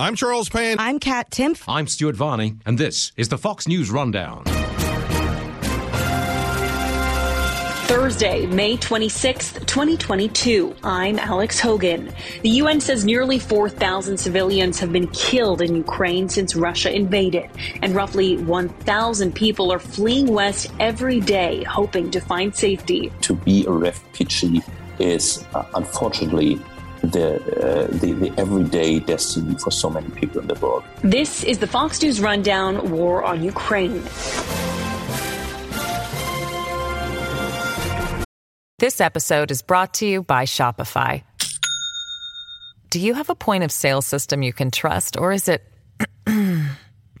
I'm Charles Payne. I'm Kat Timpf. I'm Stuart Varney, and this is the Fox News Rundown. Thursday, May 26th, 2022. I'm Alex Hogan. The UN says nearly 4,000 civilians have been killed in Ukraine since Russia invaded, and roughly 1,000 people are fleeing west every day, hoping to find safety. To be a refugee is uh, unfortunately the, uh, the, the everyday destiny for so many people in the world. This is the Fox News Rundown War on Ukraine. This episode is brought to you by Shopify. Do you have a point of sale system you can trust, or is it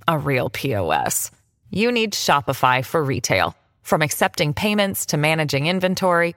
a real POS? You need Shopify for retail. From accepting payments to managing inventory,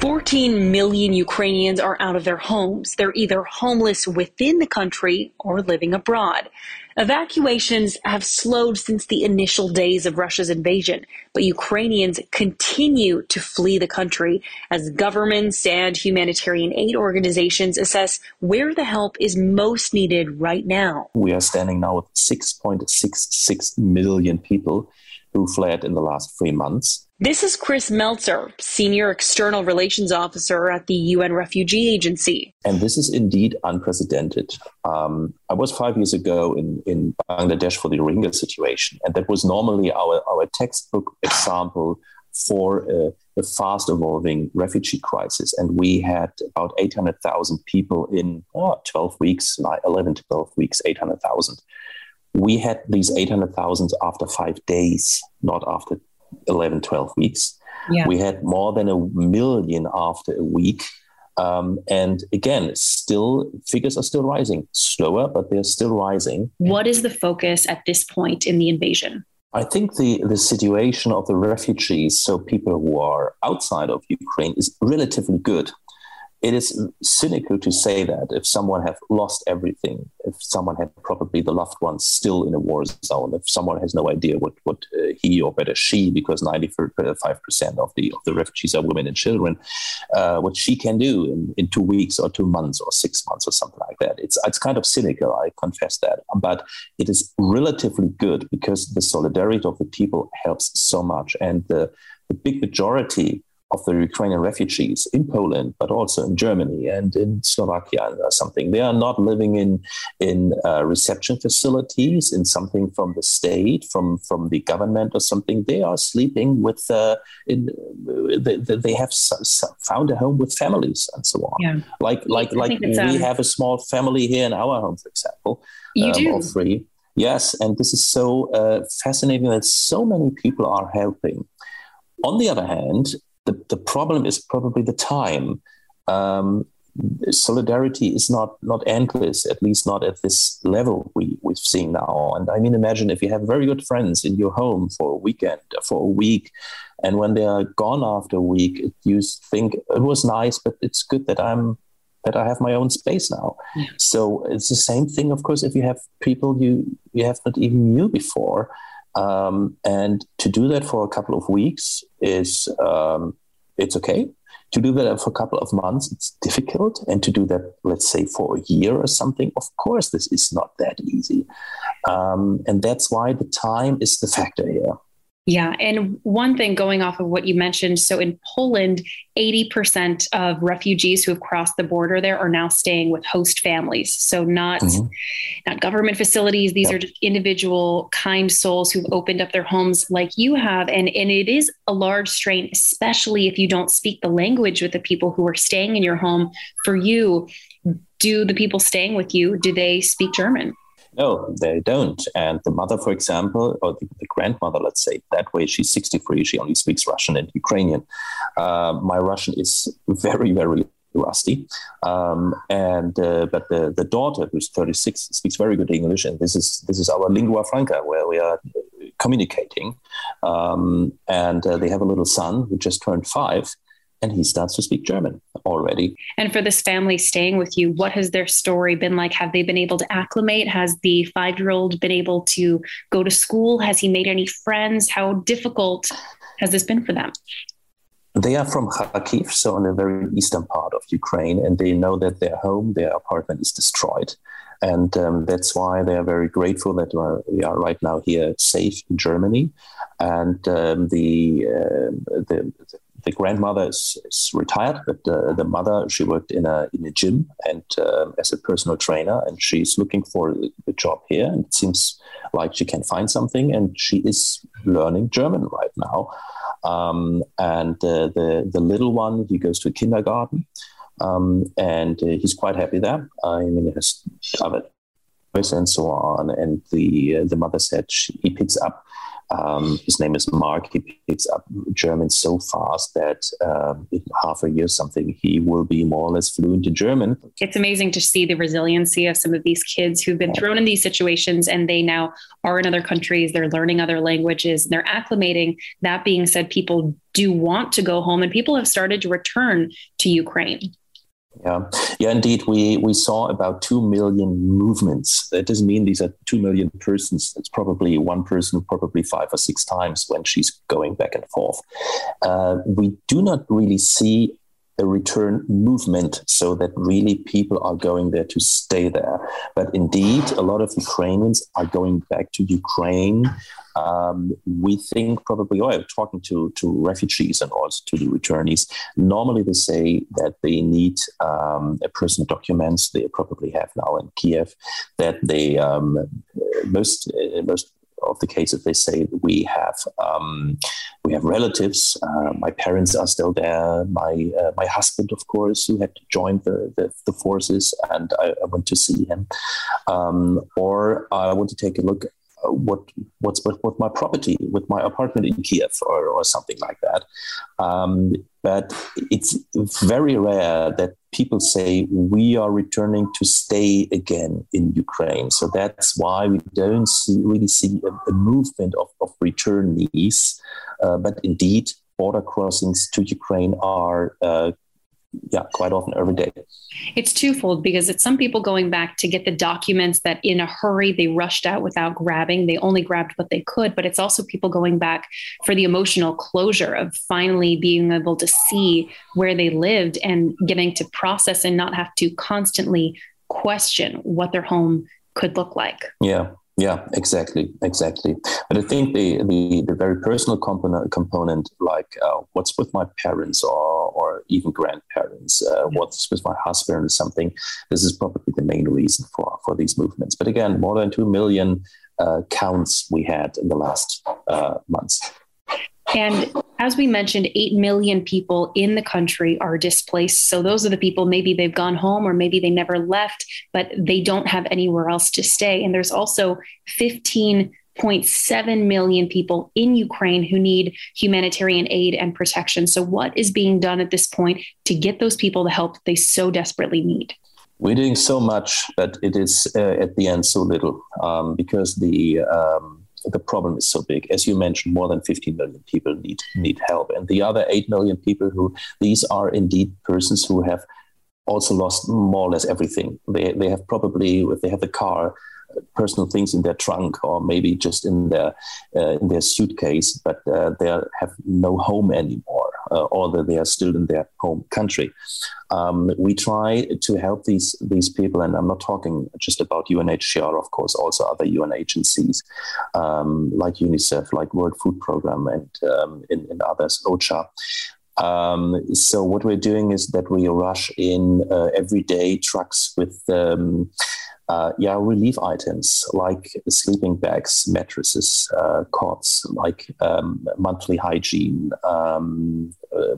14 million Ukrainians are out of their homes. They're either homeless within the country or living abroad. Evacuations have slowed since the initial days of Russia's invasion, but Ukrainians continue to flee the country as governments and humanitarian aid organizations assess where the help is most needed right now. We are standing now with 6.66 million people who fled in the last three months. This is Chris Meltzer, Senior External Relations Officer at the UN Refugee Agency. And this is indeed unprecedented. Um, I was five years ago in, in Bangladesh for the Rohingya situation, and that was normally our, our textbook example for a, fast evolving refugee crisis. And we had about 800,000 people in oh, 12 weeks, 11 to 12 weeks, 800,000. We had these 800,000 after five days, not after 11, 12 weeks. Yeah. We had more than a million after a week. Um, and again, still figures are still rising, slower, but they're still rising. What is the focus at this point in the invasion? I think the, the situation of the refugees, so people who are outside of Ukraine, is relatively good it is cynical to say that if someone have lost everything, if someone had probably the loved ones still in a war zone, if someone has no idea what what uh, he or better she, because ninety five percent of the of the refugees are women and children, uh, what she can do in, in two weeks or two months or six months or something like that. It's it's kind of cynical, I confess that, but it is relatively good because the solidarity of the people helps so much, and the the big majority of the Ukrainian refugees in Poland, but also in Germany and in Slovakia and something. They are not living in in uh, reception facilities, in something from the state, from from the government or something. They are sleeping with uh, in they, they have found a home with families and so on. Yeah. Like like like we um, have a small family here in our home, for example. You um, do. Or three. Yes, and this is so uh, fascinating that so many people are helping. On the other hand, the, the problem is probably the time. Um, solidarity is not not endless, at least not at this level we we've seen now. And I mean, imagine if you have very good friends in your home for a weekend, for a week, and when they are gone after a week, you think it was nice, but it's good that I'm that I have my own space now. Yeah. So it's the same thing, of course, if you have people you you have not even knew before. Um, and to do that for a couple of weeks is um, it's okay. To do that for a couple of months, it's difficult. And to do that, let's say, for a year or something, of course, this is not that easy. Um, and that's why the time is the factor here. Yeah. And one thing going off of what you mentioned so in Poland, 80% of refugees who have crossed the border there are now staying with host families. So not, mm-hmm. not government facilities. These yep. are just individual kind souls who've opened up their homes like you have. And, and it is a large strain, especially if you don't speak the language with the people who are staying in your home. For you, do the people staying with you, do they speak German? No, they don't. And the mother, for example, or the, the, grandmother, let's say that way, she's 63. She only speaks Russian and Ukrainian. Uh, my Russian is very, very rusty. Um, and uh, but the, the daughter, who's 36, speaks very good English, and this is this is our lingua franca, where we are communicating. Um, and uh, they have a little son who just turned five, and he starts to speak German already. And for this family staying with you, what has their story been like? Have they been able to acclimate? Has the five year old been able to go to school? Has he made any friends? How difficult has this been for them? They are from Kharkiv, so in the very eastern part of Ukraine, and they know that their home, their apartment is destroyed. And um, that's why they are very grateful that we are right now here safe in Germany. And um, the, uh, the, the grandmother is, is retired, but uh, the mother she worked in a in a gym and uh, as a personal trainer, and she's looking for a job here. And it seems like she can find something, and she is learning German right now. Um, and uh, the the little one he goes to a kindergarten, um, and uh, he's quite happy there. I mean, he has other and so on. And the uh, the mother said she, he picks up um, his name is Mark. He picks up German so fast that um, in half a year, something, he will be more or less fluent in German. It's amazing to see the resiliency of some of these kids who've been thrown in these situations and they now are in other countries. They're learning other languages and they're acclimating. That being said, people do want to go home and people have started to return to Ukraine. Yeah, yeah, indeed. We we saw about two million movements. That doesn't mean these are two million persons. It's probably one person, probably five or six times when she's going back and forth. Uh, we do not really see a return movement so that really people are going there to stay there. But indeed, a lot of Ukrainians are going back to Ukraine. Um, we think probably, oh, talking to, to refugees and also to the returnees, normally they say that they need um, personal documents. They probably have now in Kiev, that they, um, most, most of the cases they say we have um, we have relatives. Uh, my parents are still there. My uh, my husband, of course, who had joined the, the, the forces, and I, I, went to see him. Um, or I want to take a look what what's with, with, my property, with my apartment in Kiev, or, or something like that. Um, but it's very rare that people say we are returning to stay again in Ukraine. So that's why we don't see, really see a, a movement of, of returnees. Uh, but indeed, border crossings to Ukraine are uh, yeah, quite often every day. It's twofold because it's some people going back to get the documents that in a hurry they rushed out without grabbing. They only grabbed what they could, but it's also people going back for the emotional closure of finally being able to see where they lived and getting to process and not have to constantly question what their home could look like. Yeah. Yeah, exactly, exactly. But I think the the, the very personal component component, like uh, what's with my parents or or even grandparents, uh, what's with my husband or something, this is probably the main reason for for these movements. But again, more than two million uh, counts we had in the last uh, months. And as we mentioned, 8 million people in the country are displaced. So those are the people, maybe they've gone home or maybe they never left, but they don't have anywhere else to stay. And there's also 15.7 million people in Ukraine who need humanitarian aid and protection. So, what is being done at this point to get those people the help they so desperately need? We're doing so much, but it is uh, at the end so little um, because the um, the problem is so big. As you mentioned, more than 15 million people need need help, and the other 8 million people who these are indeed persons who have also lost more or less everything. They they have probably if they have a car, personal things in their trunk or maybe just in their uh, in their suitcase, but uh, they have no home anymore, uh, or they are still in their home country. Um, we try to help these these people, and I'm not talking just about UNHCR, of course, also other UN agencies um, like UNICEF, like World Food Program, and um, in, in, others, OCHA. Um, so what we're doing is that we rush in uh, everyday trucks with um, uh, yeah, relief items like sleeping bags, mattresses, uh, cots, like um, monthly hygiene, um, uh,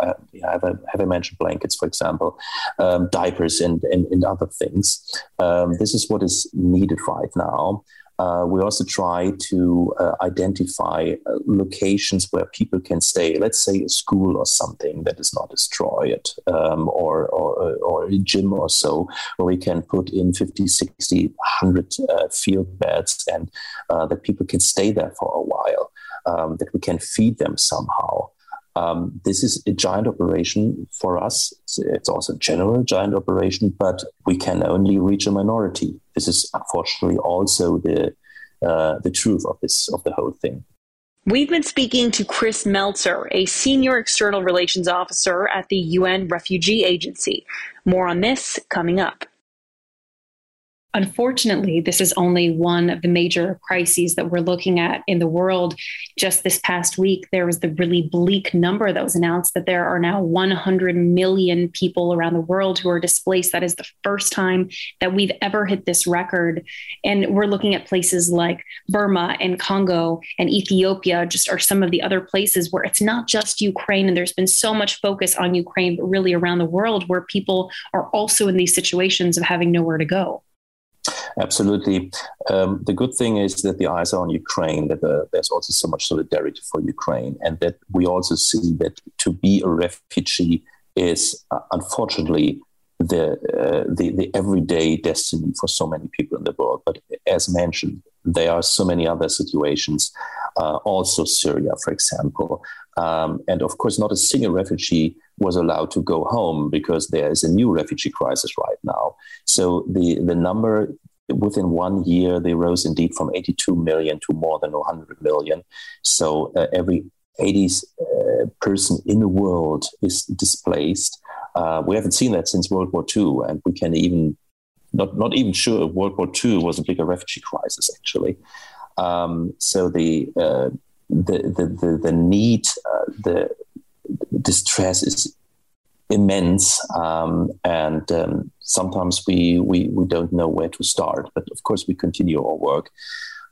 I, have, I, have I mentioned blankets, for example, um, diapers, and, and, and other things. Um, this is what is needed right now. Uh, we also try to uh, identify uh, locations where people can stay. Let's say a school or something that is not destroyed, um, or, or, or a gym or so, where we can put in 50, 60, 100 uh, field beds and uh, that people can stay there for a while, um, that we can feed them somehow. Um, this is a giant operation for us. It's, also a general giant operation, but we can only reach a minority. This is unfortunately also the uh, the truth of this of the whole thing. We've been speaking to Chris Meltzer, a senior external relations officer at the UN Refugee Agency. More on this coming up. Unfortunately, this is only one of the major crises that we're looking at in the world. Just this past week, there was the really bleak number that was announced that there are now 100 million people around the world who are displaced. That is the first time that we've ever hit this record. And we're looking at places like Burma and Congo and Ethiopia, just are some of the other places where it's not just Ukraine. And there's been so much focus on Ukraine, but really around the world where people are also in these situations of having nowhere to go. Absolutely. Um, the good thing is that the eyes are on Ukraine, that uh, there's also so much solidarity for Ukraine, and that we also see that to be a refugee is uh, unfortunately the, uh, the, the everyday destiny for so many people in the world. But as mentioned, there are so many other situations, uh, also Syria, for example. Um, and of course, not a single refugee was allowed to go home because there is a new refugee crisis right now. So the, the number within one year, they rose indeed from 82 million to more than 100 million. So uh, every 80th uh, person in the world is displaced. Uh, we haven't seen that since World War II, and we can even not not even sure if World War II was a bigger refugee crisis actually. Um, so the, uh, the, the the the need, uh, the distress is immense, um, and um, sometimes we, we we don't know where to start. But of course, we continue our work,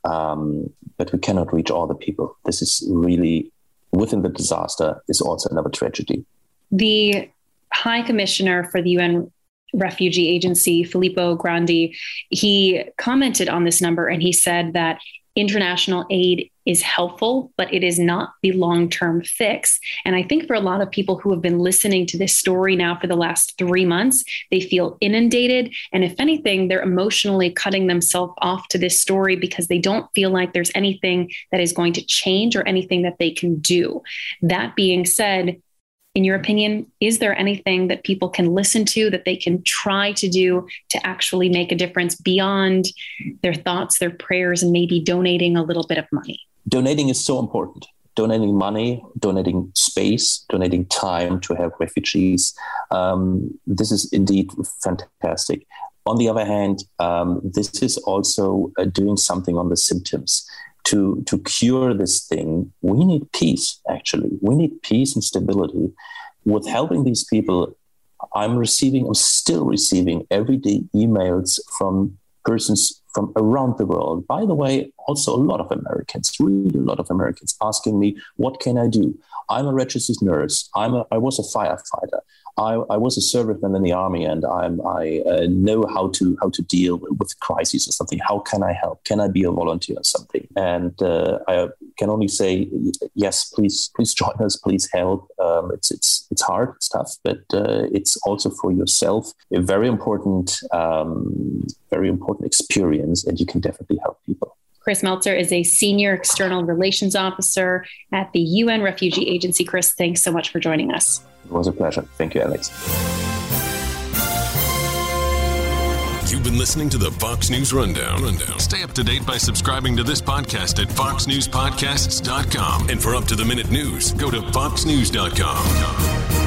um, but we cannot reach all the people. This is really within the disaster is also another tragedy. The High Commissioner for the UN Refugee Agency, Filippo Grandi, he commented on this number and he said that international aid is helpful, but it is not the long term fix. And I think for a lot of people who have been listening to this story now for the last three months, they feel inundated. And if anything, they're emotionally cutting themselves off to this story because they don't feel like there's anything that is going to change or anything that they can do. That being said, in your opinion, is there anything that people can listen to that they can try to do to actually make a difference beyond their thoughts, their prayers, and maybe donating a little bit of money? Donating is so important. Donating money, donating space, donating time to help refugees. Um, this is indeed fantastic. On the other hand, um, this is also uh, doing something on the symptoms to to cure this thing, we need peace. Actually, we need peace and stability. With helping these people, I'm receiving, I'm still receiving everyday emails from persons from around the world. By the way, also a lot of Americans, really a lot of Americans asking me, what can I do? I'm a registered nurse. I'm a, I was a firefighter. I, I was a serviceman in the army, and I'm, I uh, know how to how to deal with crises or something. How can I help? Can I be a volunteer or something? And uh, I can only say yes. Please, please join us. Please help. Um, it's it's it's hard. It's tough, but uh, it's also for yourself a very important um, very important experience, and you can definitely help people. Chris Meltzer is a senior external relations officer at the UN Refugee Agency. Chris, thanks so much for joining us. It was a pleasure. Thank you, Alex. You've been listening to the Fox News Rundown. Rundown. Stay up to date by subscribing to this podcast at foxnewspodcasts.com. And for up to the minute news, go to foxnews.com.